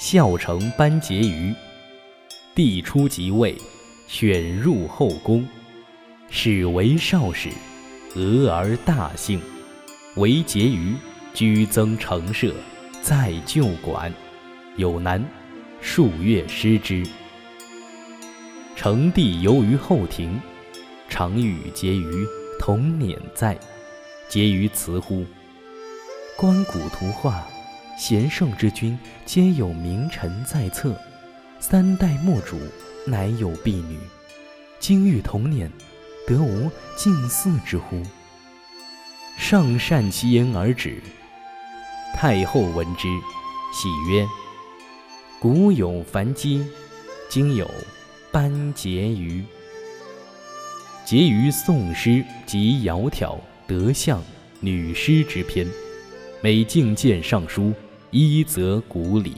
孝成班婕妤。帝初即位，选入后宫，始为少使，俄而大幸。为婕妤居增承舍，在旧馆，有难，数月失之。成帝游于后庭，常与婕妤同辇在，婕妤辞乎：“观古图画，贤圣之君，皆有名臣在侧。”三代末主，乃有婢女，今欲同年，得无近似之乎？上善其言而止。太后闻之，喜曰：“古有樊姬，今有班婕妤。”婕妤宋诗及窈窕、德相、女诗之篇，每进谏上书，一则古礼。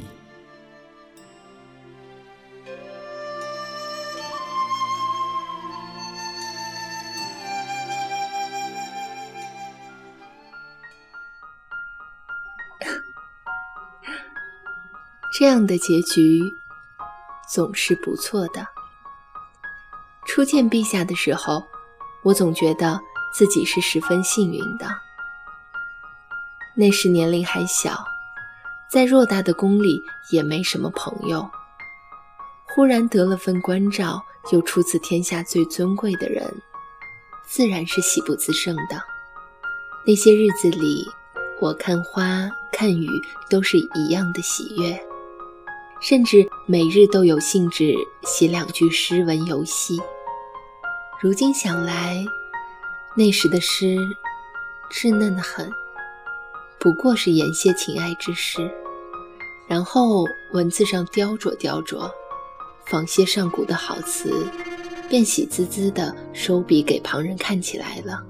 这样的结局总是不错的。初见陛下的时候，我总觉得自己是十分幸运的。那时年龄还小，在偌大的宫里也没什么朋友，忽然得了份关照，又出自天下最尊贵的人，自然是喜不自胜的。那些日子里，我看花看雨都是一样的喜悦。甚至每日都有兴致写两句诗文游戏。如今想来，那时的诗稚嫩的很，不过是言些情爱之事，然后文字上雕琢雕琢，仿些上古的好词，便喜滋滋的收笔给旁人看起来了。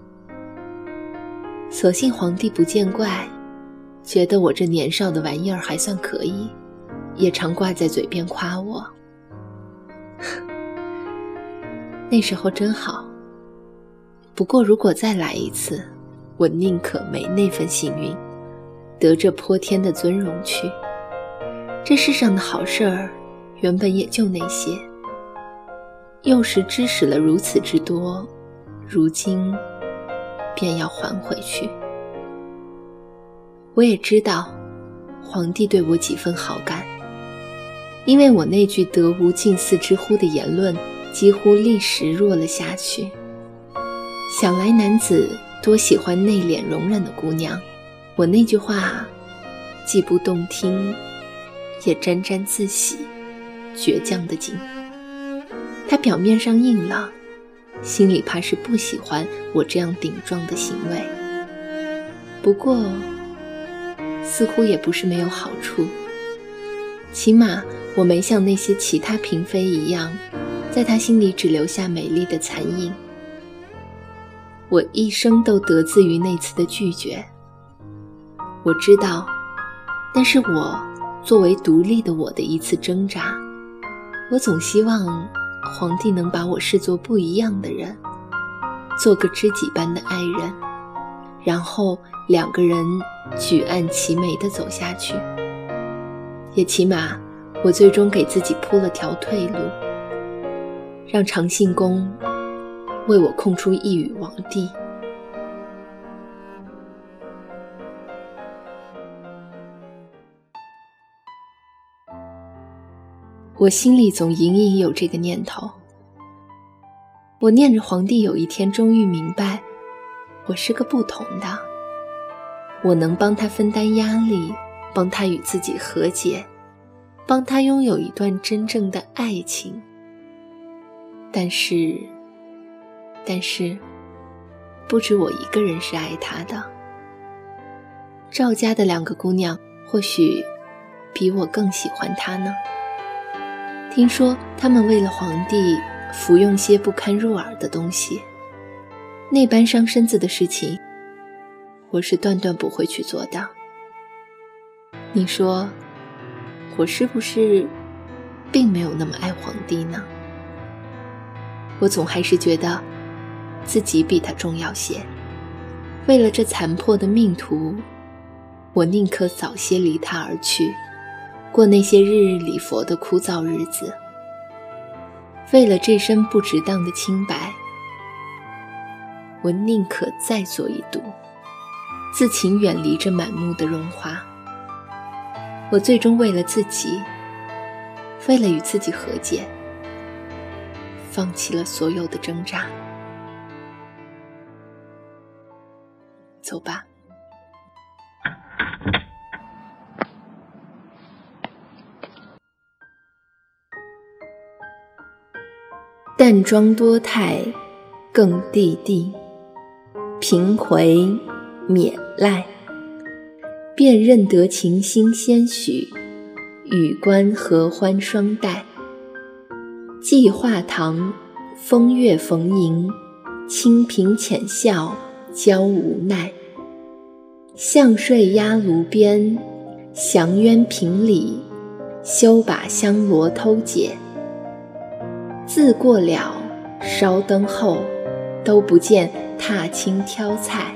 所幸皇帝不见怪，觉得我这年少的玩意儿还算可以。也常挂在嘴边夸我，那时候真好。不过如果再来一次，我宁可没那份幸运，得这泼天的尊荣去。这世上的好事儿，原本也就那些，幼时知识了如此之多，如今便要还回去。我也知道，皇帝对我几分好感。因为我那句“得无近似之乎”的言论，几乎立时弱了下去。想来男子多喜欢内敛容忍的姑娘，我那句话，既不动听，也沾沾自喜，倔强的紧。他表面上硬朗，心里怕是不喜欢我这样顶撞的行为。不过，似乎也不是没有好处，起码。我没像那些其他嫔妃一样，在他心里只留下美丽的残影。我一生都得自于那次的拒绝。我知道，但是我作为独立的我的一次挣扎。我总希望皇帝能把我视作不一样的人，做个知己般的爱人，然后两个人举案齐眉地走下去，也起码。我最终给自己铺了条退路，让长信宫为我空出一隅王地。我心里总隐隐有这个念头。我念着皇帝有一天终于明白，我是个不同的，我能帮他分担压力，帮他与自己和解。帮他拥有一段真正的爱情，但是，但是，不止我一个人是爱他的。赵家的两个姑娘或许比我更喜欢他呢。听说他们为了皇帝服用些不堪入耳的东西，那般伤身子的事情，我是断断不会去做的。你说？我是不是并没有那么爱皇帝呢？我总还是觉得自己比他重要些。为了这残破的命途，我宁可早些离他而去，过那些日日礼佛的枯燥日子。为了这身不值当的清白，我宁可再做一度，自请远离这满目的荣华。我最终为了自己，为了与自己和解，放弃了所有的挣扎。走吧。淡妆多态，更地地；平回免赖，便认得情心先许。与观合欢双待，寄画堂，风月逢迎，清贫浅笑，娇无奈。向睡压炉边，祥渊平里，休把香罗偷解。自过了烧灯后，都不见踏青挑菜。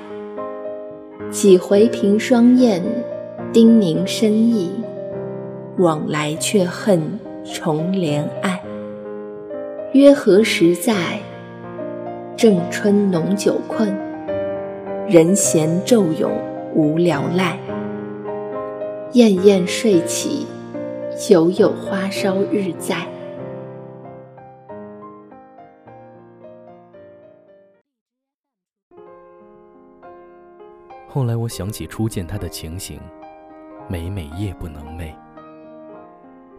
几回凭双燕，叮咛深意，往来却恨重帘爱。约何时在？正春浓酒困，人闲昼永无聊赖。燕燕睡起，犹有花梢日在。后来我想起初见她的情形，每每夜不能寐。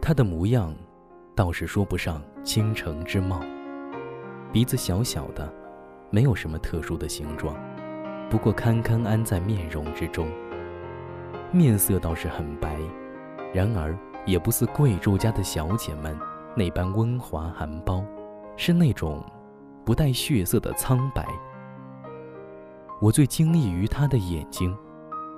她的模样，倒是说不上倾城之貌，鼻子小小的，没有什么特殊的形状，不过堪堪安在面容之中。面色倒是很白，然而也不似贵胄家的小姐们那般温滑含苞，是那种不带血色的苍白。我最惊异于他的眼睛，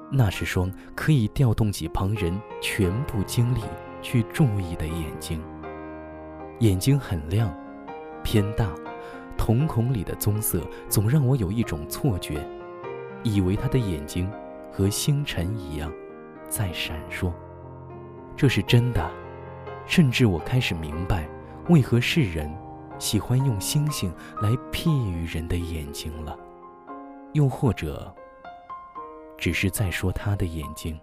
那是双可以调动起旁人全部精力去注意的眼睛。眼睛很亮，偏大，瞳孔里的棕色总让我有一种错觉，以为他的眼睛和星辰一样在闪烁。这是真的，甚至我开始明白，为何世人喜欢用星星来譬喻人的眼睛了。又或者，只是在说他的眼睛。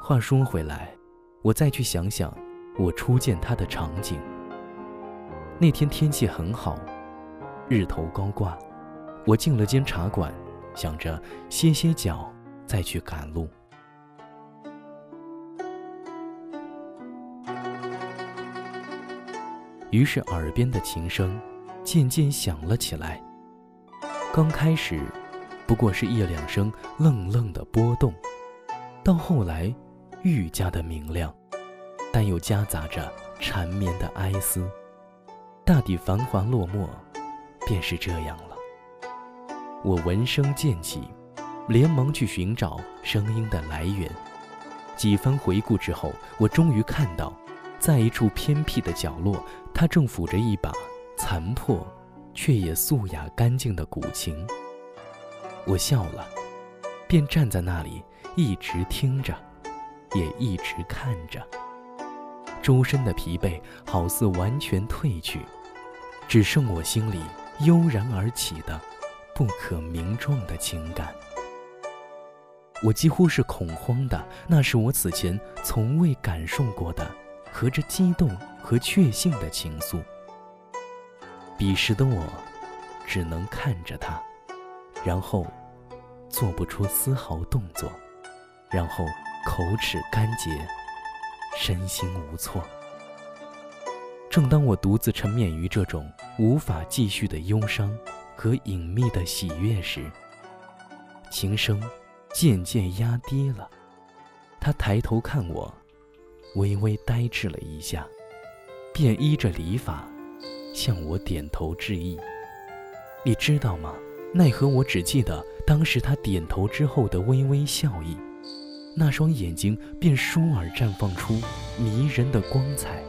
话说回来，我再去想想我初见他的场景。那天天气很好，日头高挂，我进了间茶馆，想着歇歇脚，再去赶路。于是耳边的琴声渐渐响了起来。刚开始，不过是一两声愣愣的波动，到后来，愈加的明亮，但又夹杂着缠绵的哀思。大抵繁华落寞，便是这样了。我闻声渐起，连忙去寻找声音的来源。几番回顾之后，我终于看到，在一处偏僻的角落，他正抚着一把残破。却也素雅干净的古琴，我笑了，便站在那里，一直听着，也一直看着。周身的疲惫好似完全褪去，只剩我心里悠然而起的不可名状的情感。我几乎是恐慌的，那是我此前从未感受过的，和着激动和确信的情愫。彼时的我，只能看着他，然后做不出丝毫动作，然后口齿干结，身心无措。正当我独自沉湎于这种无法继续的忧伤和隐秘的喜悦时，琴声渐渐压低了。他抬头看我，微微呆滞了一下，便依着礼法。向我点头致意，你知道吗？奈何我只记得当时他点头之后的微微笑意，那双眼睛便倏尔绽放出迷人的光彩，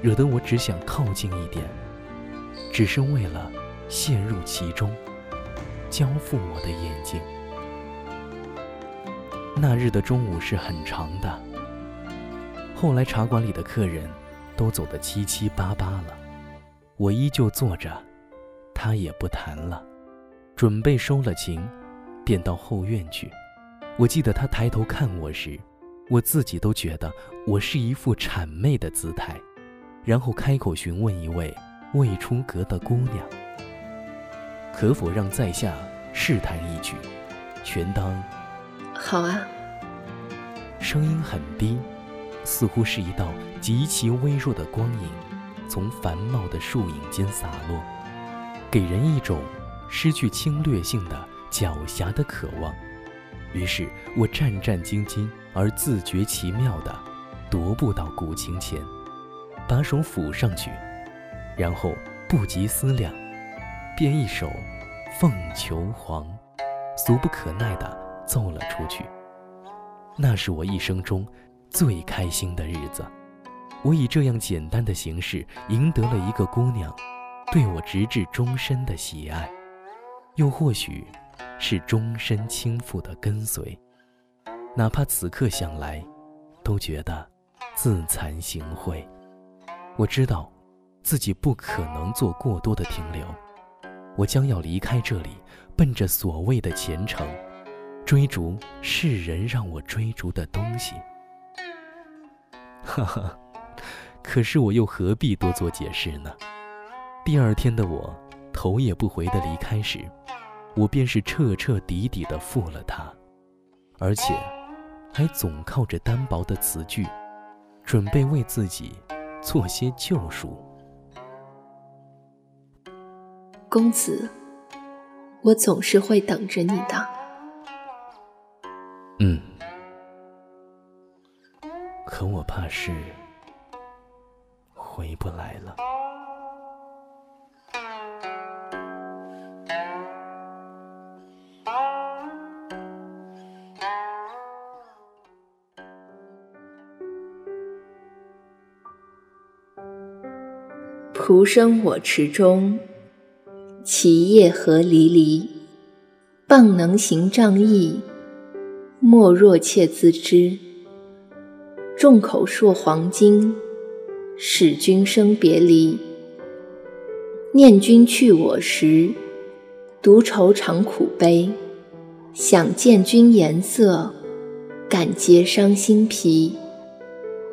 惹得我只想靠近一点，只是为了陷入其中，交付我的眼睛。那日的中午是很长的，后来茶馆里的客人都走得七七八八了，我依旧坐着，他也不弹了，准备收了琴，便到后院去。我记得他抬头看我时，我自己都觉得我是一副谄媚的姿态，然后开口询问一位未出阁的姑娘，可否让在下试弹一曲，全当。好啊。声音很低，似乎是一道极其微弱的光影，从繁茂的树影间洒落，给人一种失去侵略性的狡黠的渴望。于是我战战兢兢而自觉奇妙地踱步到古琴前，把手抚上去，然后不及思量，便一首《凤求凰》俗不可耐地奏了出去。那是我一生中最开心的日子。我以这样简单的形式赢得了一个姑娘对我直至终身的喜爱，又或许。是终身倾覆的跟随，哪怕此刻想来，都觉得自惭形秽。我知道，自己不可能做过多的停留，我将要离开这里，奔着所谓的前程，追逐世人让我追逐的东西。哈哈，可是我又何必多做解释呢？第二天的我，头也不回地离开时。我便是彻彻底底的负了他，而且还总靠着单薄的词句，准备为自己做些救赎。公子，我总是会等着你的。嗯，可我怕是回不来了。蒲生我池中，其叶何离离。傍能行仗义，莫若妾自知。众口铄黄金，使君生别离。念君去我时，独愁长苦悲。想见君颜色，感结伤心脾。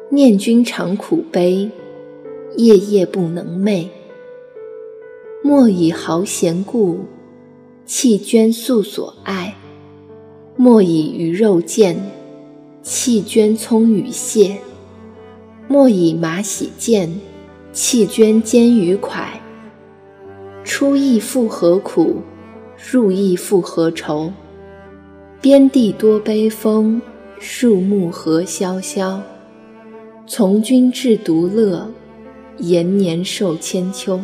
念君常苦悲。夜夜不能寐，莫以豪贤故，弃捐素所爱；莫以鱼肉贱，弃捐葱与蟹；莫以马喜贱，弃捐煎鱼蒯。出亦复何苦？入亦复何愁？边地多悲风，树木何萧萧？从军至独乐。延年寿千秋。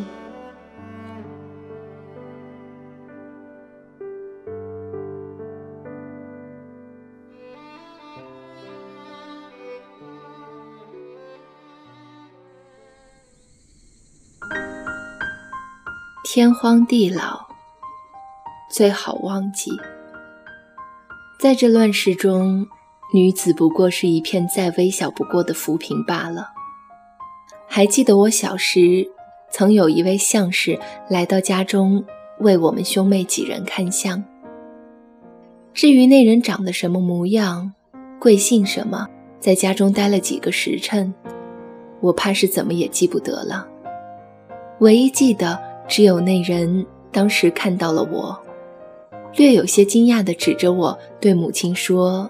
天荒地老，最好忘记。在这乱世中，女子不过是一片再微小不过的浮萍罢了。还记得我小时，曾有一位相士来到家中，为我们兄妹几人看相。至于那人长得什么模样，贵姓什么，在家中待了几个时辰，我怕是怎么也记不得了。唯一记得，只有那人当时看到了我，略有些惊讶地指着我对母亲说：“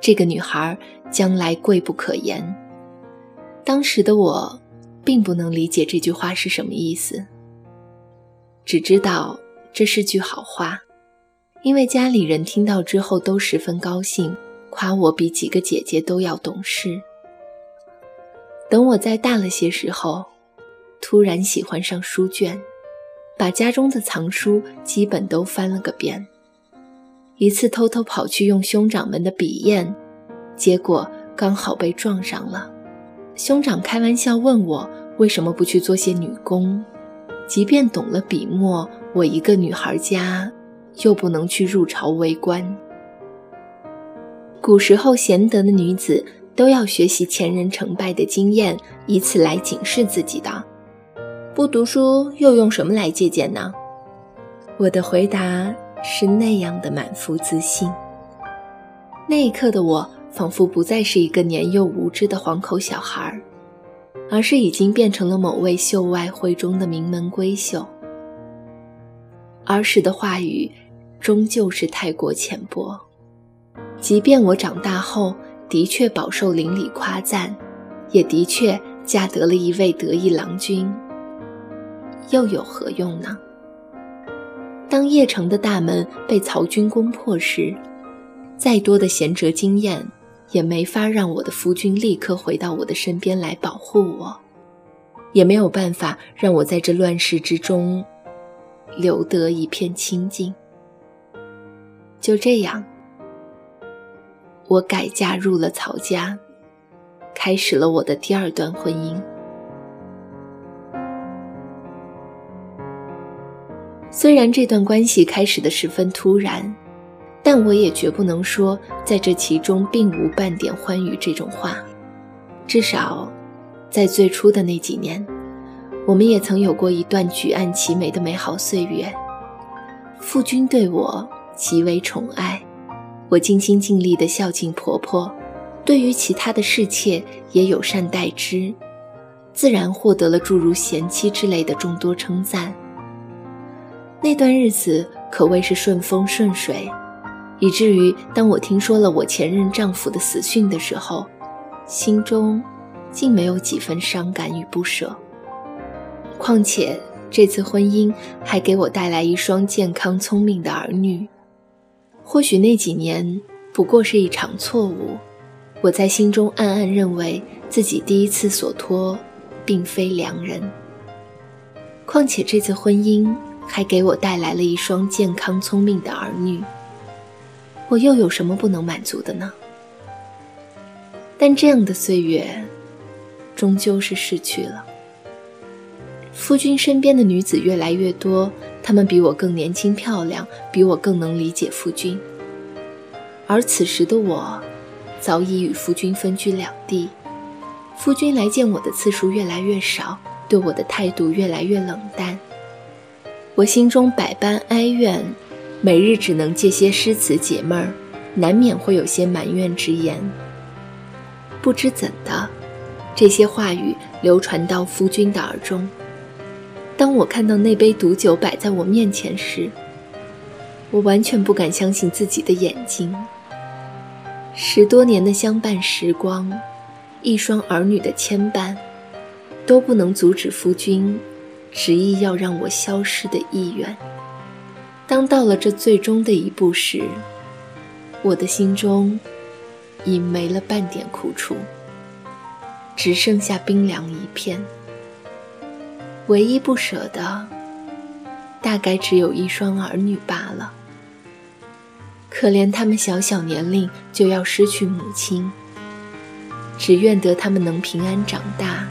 这个女孩将来贵不可言。”当时的我，并不能理解这句话是什么意思，只知道这是句好话，因为家里人听到之后都十分高兴，夸我比几个姐姐都要懂事。等我再大了些时候，突然喜欢上书卷，把家中的藏书基本都翻了个遍。一次偷偷跑去用兄长们的笔砚，结果刚好被撞上了。兄长开玩笑问我为什么不去做些女工，即便懂了笔墨，我一个女孩家又不能去入朝为官。古时候贤德的女子都要学习前人成败的经验，以此来警示自己的。不读书又用什么来借鉴呢？我的回答是那样的满腹自信。那一刻的我，仿佛不再是一个年幼无知的黄口小孩，而是已经变成了某位秀外慧中的名门闺秀。儿时的话语，终究是太过浅薄。即便我长大后的确饱受邻里夸赞，也的确嫁得了一位得意郎君，又有何用呢？当邺城的大门被曹军攻破时，再多的贤哲经验，也没法让我的夫君立刻回到我的身边来保护我，也没有办法让我在这乱世之中留得一片清静。就这样。我改嫁入了曹家，开始了我的第二段婚姻。虽然这段关系开始的十分突然，但我也绝不能说在这其中并无半点欢愉这种话。至少，在最初的那几年，我们也曾有过一段举案齐眉的美好岁月。夫君对我极为宠爱。我尽心尽力地孝敬婆婆，对于其他的侍妾也友善待之，自然获得了诸如贤妻之类的众多称赞。那段日子可谓是顺风顺水，以至于当我听说了我前任丈夫的死讯的时候，心中竟没有几分伤感与不舍。况且这次婚姻还给我带来一双健康聪明的儿女。或许那几年不过是一场错误，我在心中暗暗认为自己第一次所托并非良人。况且这次婚姻还给我带来了一双健康聪明的儿女，我又有什么不能满足的呢？但这样的岁月，终究是逝去了。夫君身边的女子越来越多。她们比我更年轻漂亮，比我更能理解夫君。而此时的我，早已与夫君分居两地。夫君来见我的次数越来越少，对我的态度越来越冷淡。我心中百般哀怨，每日只能借些诗词解闷儿，难免会有些埋怨之言。不知怎的，这些话语流传到夫君的耳中。当我看到那杯毒酒摆在我面前时，我完全不敢相信自己的眼睛。十多年的相伴时光，一双儿女的牵绊，都不能阻止夫君执意要让我消失的意愿。当到了这最终的一步时，我的心中已没了半点苦楚，只剩下冰凉一片。唯一不舍的，大概只有一双儿女罢了。可怜他们小小年龄就要失去母亲，只愿得他们能平安长大，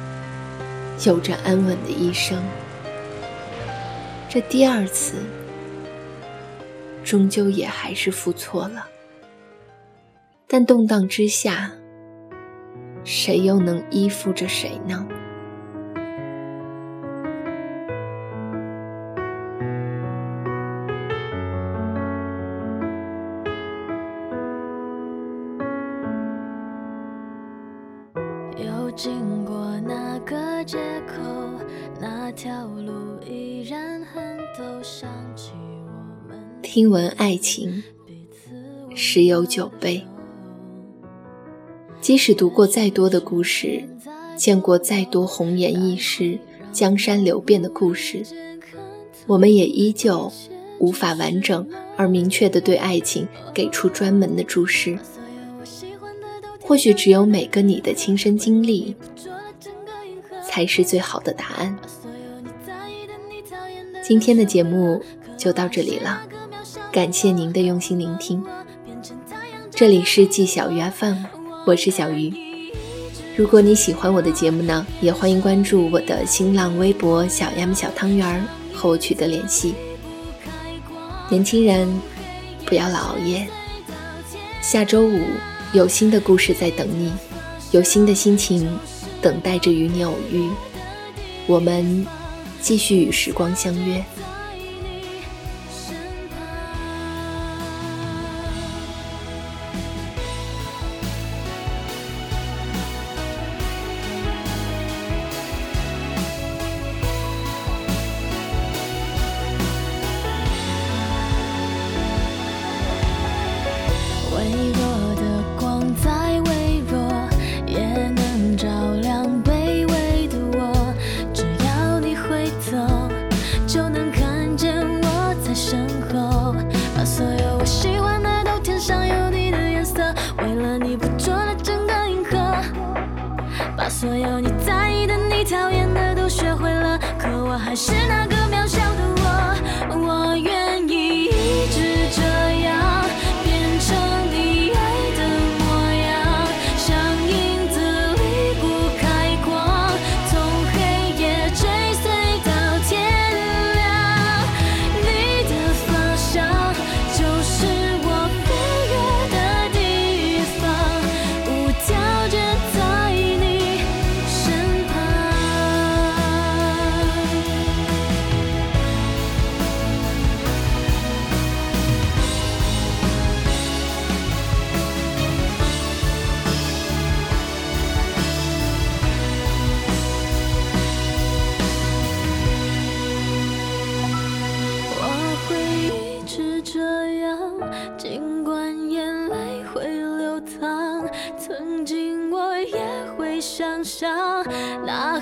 有着安稳的一生。这第二次，终究也还是付错了。但动荡之下，谁又能依附着谁呢？听闻爱情，十有九悲。即使读过再多的故事，见过再多红颜易逝、江山流变的故事，我们也依旧无法完整而明确的对爱情给出专门的注释。或许只有每个你的亲身经历，才是最好的答案。今天的节目就到这里了，感谢您的用心聆听。这里是季小鱼 FM，我是小鱼。如果你喜欢我的节目呢，也欢迎关注我的新浪微博“小鸭小汤圆”和我取得联系。年轻人，不要老熬夜。下周五。有新的故事在等你，有新的心情等待着与你偶遇，我们继续与时光相约。那。